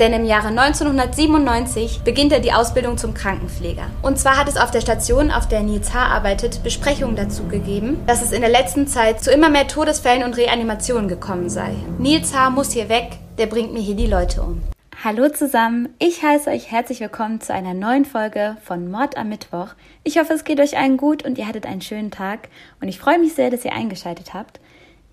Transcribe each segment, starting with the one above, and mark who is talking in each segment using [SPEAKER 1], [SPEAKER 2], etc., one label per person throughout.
[SPEAKER 1] Denn im Jahre 1997 beginnt er die Ausbildung zum Krankenpfleger. Und zwar hat es auf der Station, auf der Nils H. arbeitet, Besprechungen dazu gegeben, dass es in der letzten Zeit zu immer mehr Todesfällen und Reanimationen gekommen sei. Nils H. muss hier weg, der bringt mir hier die Leute um.
[SPEAKER 2] Hallo zusammen, ich heiße euch herzlich willkommen zu einer neuen Folge von Mord am Mittwoch. Ich hoffe, es geht euch allen gut und ihr hattet einen schönen Tag und ich freue mich sehr, dass ihr eingeschaltet habt.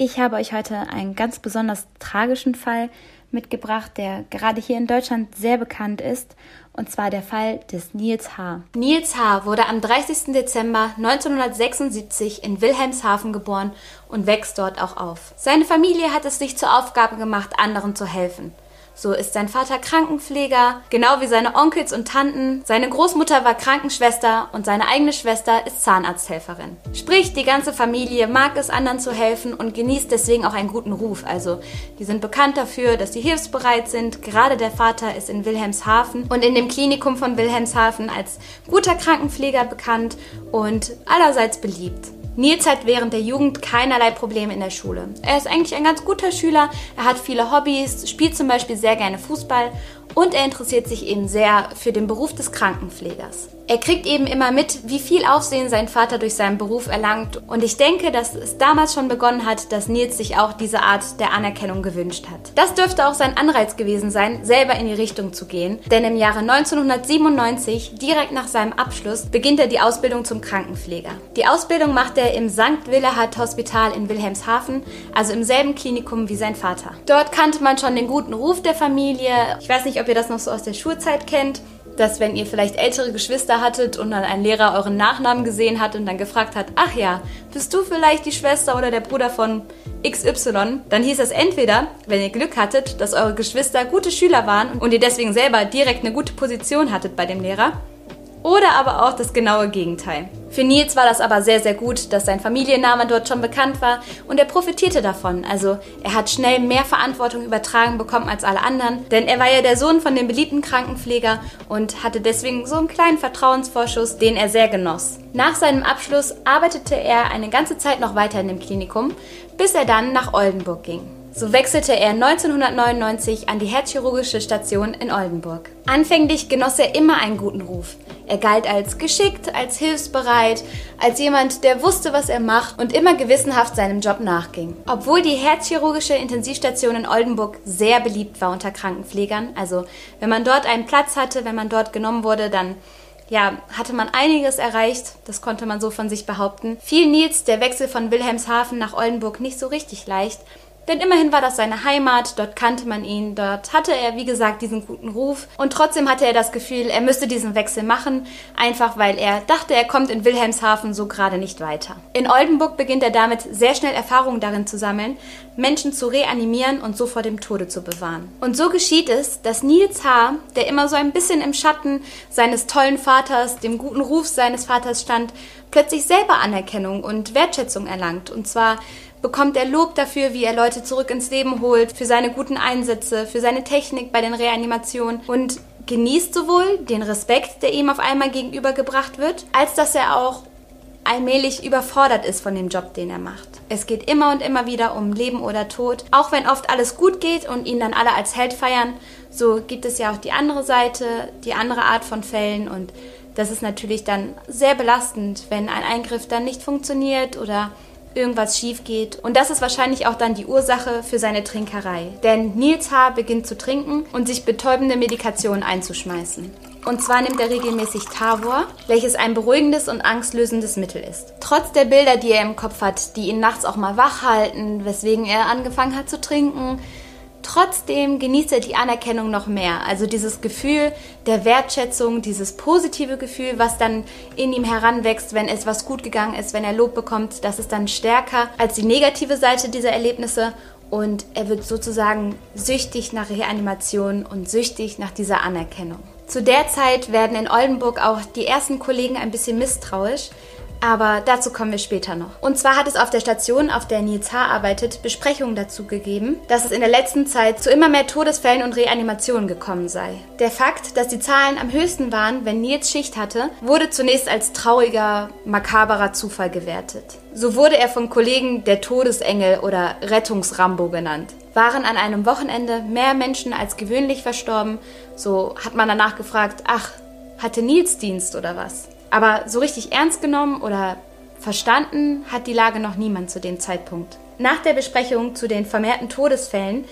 [SPEAKER 2] Ich habe euch heute einen ganz besonders tragischen Fall mitgebracht, der gerade hier in Deutschland sehr bekannt ist, und zwar der Fall des Nils H.
[SPEAKER 1] Nils H. wurde am 30. Dezember 1976 in Wilhelmshaven geboren und wächst dort auch auf. Seine Familie hat es sich zur Aufgabe gemacht, anderen zu helfen. So ist sein Vater Krankenpfleger, genau wie seine Onkels und Tanten. Seine Großmutter war Krankenschwester und seine eigene Schwester ist Zahnarzthelferin. Sprich, die ganze Familie mag es, anderen zu helfen und genießt deswegen auch einen guten Ruf. Also, die sind bekannt dafür, dass sie hilfsbereit sind. Gerade der Vater ist in Wilhelmshaven und in dem Klinikum von Wilhelmshaven als guter Krankenpfleger bekannt und allerseits beliebt. Nils hat während der Jugend keinerlei Probleme in der Schule. Er ist eigentlich ein ganz guter Schüler, er hat viele Hobbys, spielt zum Beispiel sehr gerne Fußball und er interessiert sich eben sehr für den Beruf des Krankenpflegers. Er kriegt eben immer mit, wie viel Aufsehen sein Vater durch seinen Beruf erlangt. Und ich denke, dass es damals schon begonnen hat, dass Nils sich auch diese Art der Anerkennung gewünscht hat. Das dürfte auch sein Anreiz gewesen sein, selber in die Richtung zu gehen. Denn im Jahre 1997, direkt nach seinem Abschluss, beginnt er die Ausbildung zum Krankenpfleger. Die Ausbildung macht er im St. Willehad Hospital in Wilhelmshaven, also im selben Klinikum wie sein Vater. Dort kannte man schon den guten Ruf der Familie. Ich weiß nicht, ob ihr das noch so aus der Schulzeit kennt dass wenn ihr vielleicht ältere Geschwister hattet und dann ein Lehrer euren Nachnamen gesehen hat und dann gefragt hat, ach ja, bist du vielleicht die Schwester oder der Bruder von XY, dann hieß es entweder, wenn ihr Glück hattet, dass eure Geschwister gute Schüler waren und ihr deswegen selber direkt eine gute Position hattet bei dem Lehrer, oder aber auch das genaue Gegenteil. Für Nils war das aber sehr, sehr gut, dass sein Familienname dort schon bekannt war und er profitierte davon. Also er hat schnell mehr Verantwortung übertragen bekommen als alle anderen, denn er war ja der Sohn von dem beliebten Krankenpfleger und hatte deswegen so einen kleinen Vertrauensvorschuss, den er sehr genoss. Nach seinem Abschluss arbeitete er eine ganze Zeit noch weiter in dem Klinikum, bis er dann nach Oldenburg ging. So wechselte er 1999 an die herzchirurgische Station in Oldenburg. Anfänglich genoss er immer einen guten Ruf. Er galt als geschickt, als hilfsbereit, als jemand, der wusste, was er macht und immer gewissenhaft seinem Job nachging. Obwohl die herzchirurgische Intensivstation in Oldenburg sehr beliebt war unter Krankenpflegern, also wenn man dort einen Platz hatte, wenn man dort genommen wurde, dann ja, hatte man einiges erreicht, das konnte man so von sich behaupten. Fiel Nils der Wechsel von Wilhelmshaven nach Oldenburg nicht so richtig leicht, denn immerhin war das seine Heimat, dort kannte man ihn, dort hatte er, wie gesagt, diesen guten Ruf. Und trotzdem hatte er das Gefühl, er müsste diesen Wechsel machen, einfach weil er dachte, er kommt in Wilhelmshaven so gerade nicht weiter. In Oldenburg beginnt er damit sehr schnell Erfahrungen darin zu sammeln, Menschen zu reanimieren und so vor dem Tode zu bewahren. Und so geschieht es, dass Nils H., der immer so ein bisschen im Schatten seines tollen Vaters, dem guten Ruf seines Vaters stand, plötzlich selber Anerkennung und Wertschätzung erlangt. Und zwar bekommt er Lob dafür, wie er Leute zurück ins Leben holt, für seine guten Einsätze, für seine Technik bei den Reanimationen und genießt sowohl den Respekt, der ihm auf einmal gegenübergebracht wird, als dass er auch allmählich überfordert ist von dem Job, den er macht. Es geht immer und immer wieder um Leben oder Tod. Auch wenn oft alles gut geht und ihn dann alle als Held feiern, so gibt es ja auch die andere Seite, die andere Art von Fällen und das ist natürlich dann sehr belastend, wenn ein Eingriff dann nicht funktioniert oder irgendwas schief geht. Und das ist wahrscheinlich auch dann die Ursache für seine Trinkerei. Denn Nils H. beginnt zu trinken und sich betäubende Medikationen einzuschmeißen. Und zwar nimmt er regelmäßig Tavor, welches ein beruhigendes und angstlösendes Mittel ist. Trotz der Bilder, die er im Kopf hat, die ihn nachts auch mal wach halten, weswegen er angefangen hat zu trinken, Trotzdem genießt er die Anerkennung noch mehr. Also dieses Gefühl der Wertschätzung, dieses positive Gefühl, was dann in ihm heranwächst, wenn etwas gut gegangen ist, wenn er Lob bekommt, das ist dann stärker als die negative Seite dieser Erlebnisse. Und er wird sozusagen süchtig nach Reanimation und süchtig nach dieser Anerkennung. Zu der Zeit werden in Oldenburg auch die ersten Kollegen ein bisschen misstrauisch, aber dazu kommen wir später noch. Und zwar hat es auf der Station, auf der Nils H. arbeitet, Besprechungen dazu gegeben, dass es in der letzten Zeit zu immer mehr Todesfällen und Reanimationen gekommen sei. Der Fakt, dass die Zahlen am höchsten waren, wenn Nils Schicht hatte, wurde zunächst als trauriger, makaberer Zufall gewertet. So wurde er von Kollegen der Todesengel oder Rettungsrambo genannt waren an einem Wochenende mehr Menschen als gewöhnlich verstorben. So hat man danach gefragt, ach, hatte Nils Dienst oder was? Aber so richtig ernst genommen oder verstanden hat die Lage noch niemand zu dem Zeitpunkt. Nach der Besprechung zu den vermehrten Todesfällen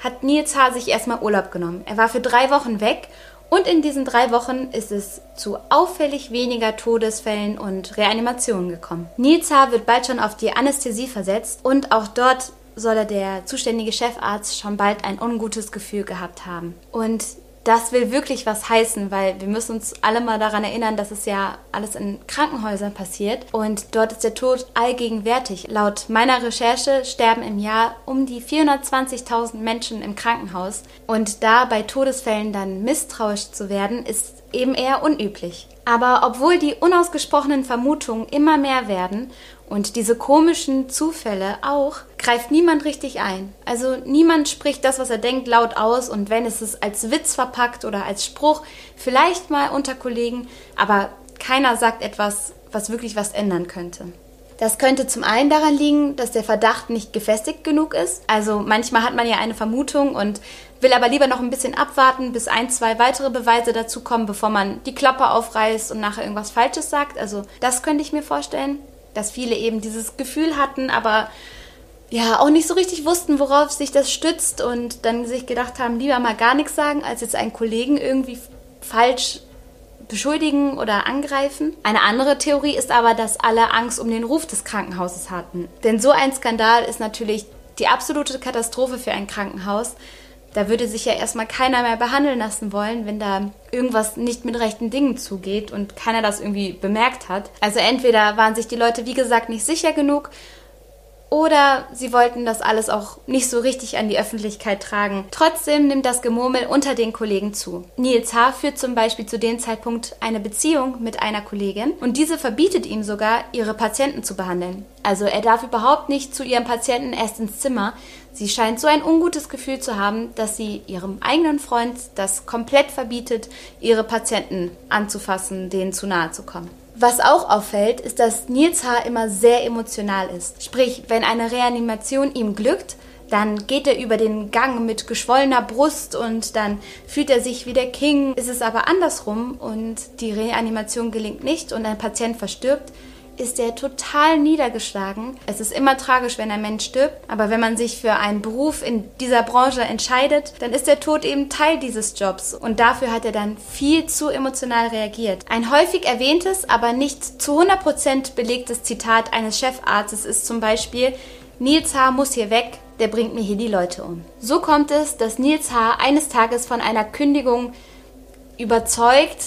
[SPEAKER 1] hat Nils H. sich erstmal Urlaub genommen. Er war für drei Wochen weg und in diesen drei Wochen ist es zu auffällig weniger Todesfällen und Reanimationen gekommen. Nils H. wird bald schon auf die Anästhesie versetzt und auch dort solle der zuständige Chefarzt schon bald ein ungutes Gefühl gehabt haben. Und das will wirklich was heißen, weil wir müssen uns alle mal daran erinnern, dass es ja alles in Krankenhäusern passiert und dort ist der Tod allgegenwärtig. Laut meiner Recherche sterben im Jahr um die 420.000 Menschen im Krankenhaus und da bei Todesfällen dann misstrauisch zu werden, ist eben eher unüblich. Aber obwohl die unausgesprochenen Vermutungen immer mehr werden und diese komischen Zufälle auch, greift niemand richtig ein. Also niemand spricht das, was er denkt, laut aus und wenn es ist als Witz verpackt oder als Spruch, vielleicht mal unter Kollegen, aber keiner sagt etwas, was wirklich was ändern könnte. Das könnte zum einen daran liegen, dass der Verdacht nicht gefestigt genug ist. Also manchmal hat man ja eine Vermutung und will aber lieber noch ein bisschen abwarten, bis ein, zwei weitere Beweise dazu kommen, bevor man die Klappe aufreißt und nachher irgendwas Falsches sagt. Also das könnte ich mir vorstellen dass viele eben dieses Gefühl hatten, aber ja, auch nicht so richtig wussten, worauf sich das stützt und dann sich gedacht haben, lieber mal gar nichts sagen, als jetzt einen Kollegen irgendwie falsch beschuldigen oder angreifen. Eine andere Theorie ist aber, dass alle Angst um den Ruf des Krankenhauses hatten. Denn so ein Skandal ist natürlich die absolute Katastrophe für ein Krankenhaus. Da würde sich ja erstmal keiner mehr behandeln lassen wollen, wenn da irgendwas nicht mit rechten Dingen zugeht und keiner das irgendwie bemerkt hat. Also entweder waren sich die Leute, wie gesagt, nicht sicher genug oder sie wollten das alles auch nicht so richtig an die Öffentlichkeit tragen. Trotzdem nimmt das Gemurmel unter den Kollegen zu. Nils H. führt zum Beispiel zu dem Zeitpunkt eine Beziehung mit einer Kollegin und diese verbietet ihm sogar, ihre Patienten zu behandeln. Also er darf überhaupt nicht zu ihrem Patienten erst ins Zimmer. Sie scheint so ein ungutes Gefühl zu haben, dass sie ihrem eigenen Freund das komplett verbietet, ihre Patienten anzufassen, denen zu nahe zu kommen. Was auch auffällt, ist, dass Nils Haar immer sehr emotional ist. Sprich, wenn eine Reanimation ihm glückt, dann geht er über den Gang mit geschwollener Brust und dann fühlt er sich wie der King. Ist es aber andersrum und die Reanimation gelingt nicht und ein Patient verstirbt, ist er total niedergeschlagen. Es ist immer tragisch, wenn ein Mensch stirbt, aber wenn man sich für einen Beruf in dieser Branche entscheidet, dann ist der Tod eben Teil dieses Jobs und dafür hat er dann viel zu emotional reagiert. Ein häufig erwähntes, aber nicht zu 100% belegtes Zitat eines Chefarztes ist zum Beispiel, Nils H. muss hier weg, der bringt mir hier die Leute um. So kommt es, dass Nils H. eines Tages von einer Kündigung überzeugt,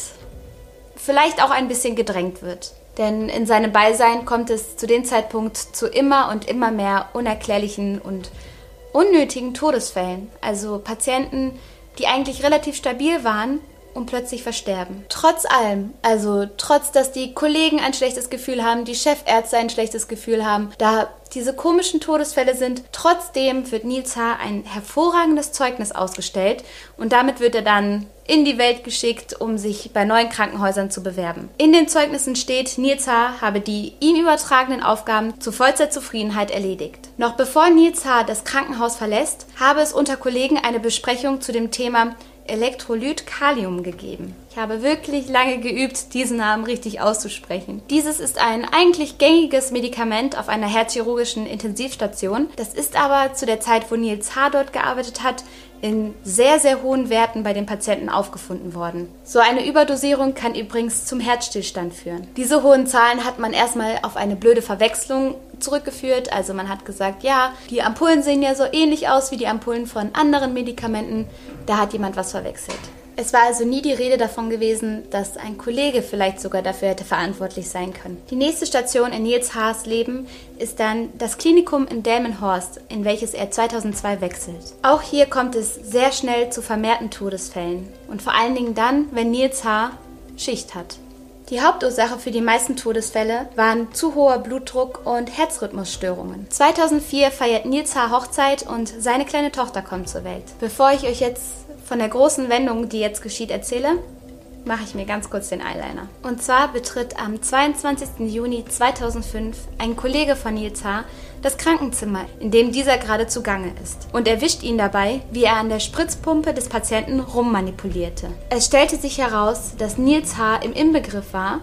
[SPEAKER 1] vielleicht auch ein bisschen gedrängt wird. Denn in seinem Beisein kommt es zu dem Zeitpunkt zu immer und immer mehr unerklärlichen und unnötigen Todesfällen. Also Patienten, die eigentlich relativ stabil waren und plötzlich versterben. Trotz allem, also trotz, dass die Kollegen ein schlechtes Gefühl haben, die Chefärzte ein schlechtes Gefühl haben, da diese komischen Todesfälle sind, trotzdem wird Nils H. ein hervorragendes Zeugnis ausgestellt und damit wird er dann in die Welt geschickt, um sich bei neuen Krankenhäusern zu bewerben. In den Zeugnissen steht, Nils H. habe die ihm übertragenen Aufgaben zu vollster Zufriedenheit erledigt. Noch bevor Nils H. das Krankenhaus verlässt, habe es unter Kollegen eine Besprechung zu dem Thema Elektrolyt Kalium gegeben. Ich habe wirklich lange geübt, diesen Namen richtig auszusprechen. Dieses ist ein eigentlich gängiges Medikament auf einer herzchirurgischen Intensivstation. Das ist aber zu der Zeit, wo Nils H. dort gearbeitet hat, in sehr, sehr hohen Werten bei den Patienten aufgefunden worden. So eine Überdosierung kann übrigens zum Herzstillstand führen. Diese hohen Zahlen hat man erstmal auf eine blöde Verwechslung zurückgeführt. Also man hat gesagt, ja, die Ampullen sehen ja so ähnlich aus wie die Ampullen von anderen Medikamenten. Da hat jemand was verwechselt. Es war also nie die Rede davon gewesen, dass ein Kollege vielleicht sogar dafür hätte verantwortlich sein können. Die nächste Station in Nils Haas Leben ist dann das Klinikum in Delmenhorst, in welches er 2002 wechselt. Auch hier kommt es sehr schnell zu vermehrten Todesfällen und vor allen Dingen dann, wenn Nils Haar Schicht hat. Die Hauptursache für die meisten Todesfälle waren zu hoher Blutdruck und Herzrhythmusstörungen. 2004 feiert Nils Haar Hochzeit und seine kleine Tochter kommt zur Welt. Bevor ich euch jetzt von der großen Wendung, die jetzt geschieht, erzähle, mache ich mir ganz kurz den Eyeliner. Und zwar betritt am 22. Juni 2005 ein Kollege von Nils H. das Krankenzimmer, in dem dieser gerade zugange ist, und erwischt ihn dabei, wie er an der Spritzpumpe des Patienten rummanipulierte. Es stellte sich heraus, dass Nils H. im Inbegriff war,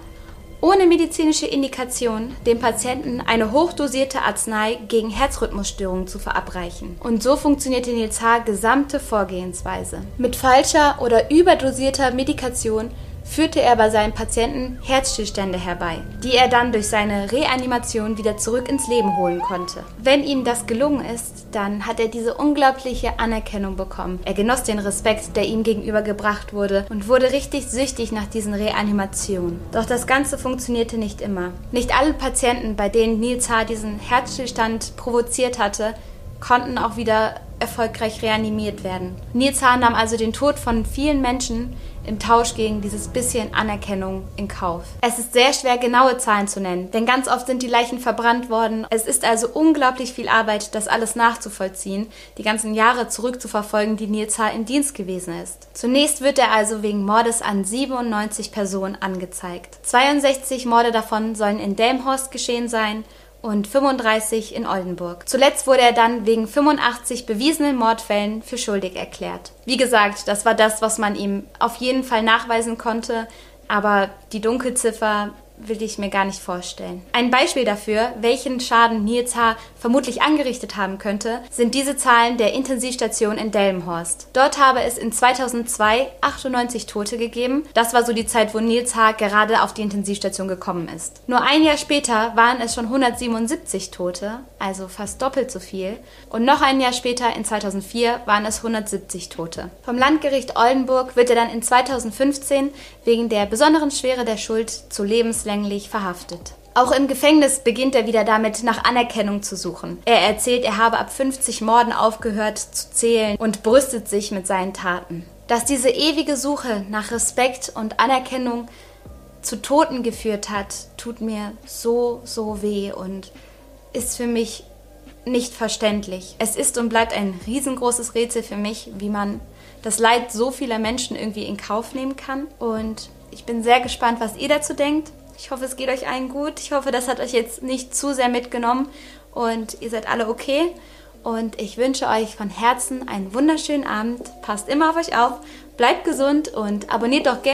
[SPEAKER 1] ohne medizinische Indikation dem Patienten eine hochdosierte Arznei gegen Herzrhythmusstörungen zu verabreichen. Und so funktionierte Nils H. gesamte Vorgehensweise. Mit falscher oder überdosierter Medikation führte er bei seinen Patienten Herzstillstände herbei, die er dann durch seine Reanimation wieder zurück ins Leben holen konnte. Wenn ihm das gelungen ist, dann hat er diese unglaubliche Anerkennung bekommen. Er genoss den Respekt, der ihm gegenüber gebracht wurde und wurde richtig süchtig nach diesen Reanimationen. Doch das Ganze funktionierte nicht immer. Nicht alle Patienten, bei denen Nils H. diesen Herzstillstand provoziert hatte, konnten auch wieder erfolgreich reanimiert werden. Nils H. nahm also den Tod von vielen Menschen im Tausch gegen dieses bisschen Anerkennung in Kauf. Es ist sehr schwer, genaue Zahlen zu nennen, denn ganz oft sind die Leichen verbrannt worden. Es ist also unglaublich viel Arbeit, das alles nachzuvollziehen, die ganzen Jahre zurückzuverfolgen, die Nils H. im Dienst gewesen ist. Zunächst wird er also wegen Mordes an 97 Personen angezeigt. 62 Morde davon sollen in Delmhorst geschehen sein und 35 in Oldenburg. Zuletzt wurde er dann wegen 85 bewiesenen Mordfällen für schuldig erklärt. Wie gesagt, das war das, was man ihm auf jeden Fall nachweisen konnte, aber die Dunkelziffer will ich mir gar nicht vorstellen. Ein Beispiel dafür, welchen Schaden Nils H. vermutlich angerichtet haben könnte, sind diese Zahlen der Intensivstation in Delmenhorst. Dort habe es in 2002 98 Tote gegeben. Das war so die Zeit, wo Nils H. gerade auf die Intensivstation gekommen ist. Nur ein Jahr später waren es schon 177 Tote, also fast doppelt so viel. Und noch ein Jahr später, in 2004, waren es 170 Tote. Vom Landgericht Oldenburg wird er dann in 2015 wegen der besonderen Schwere der Schuld zu lebenslänglich verhaftet. Auch im Gefängnis beginnt er wieder damit, nach Anerkennung zu suchen. Er erzählt, er habe ab 50 Morden aufgehört zu zählen und brüstet sich mit seinen Taten. Dass diese ewige Suche nach Respekt und Anerkennung zu Toten geführt hat, tut mir so, so weh und ist für mich nicht verständlich. Es ist und bleibt ein riesengroßes Rätsel für mich, wie man das Leid so vieler Menschen irgendwie in Kauf nehmen kann. Und ich bin sehr gespannt, was ihr dazu denkt. Ich hoffe, es geht euch allen gut. Ich hoffe, das hat euch jetzt nicht zu sehr mitgenommen und ihr seid alle okay. Und ich wünsche euch von Herzen einen wunderschönen Abend. Passt immer auf euch auf, bleibt gesund und abonniert doch gerne.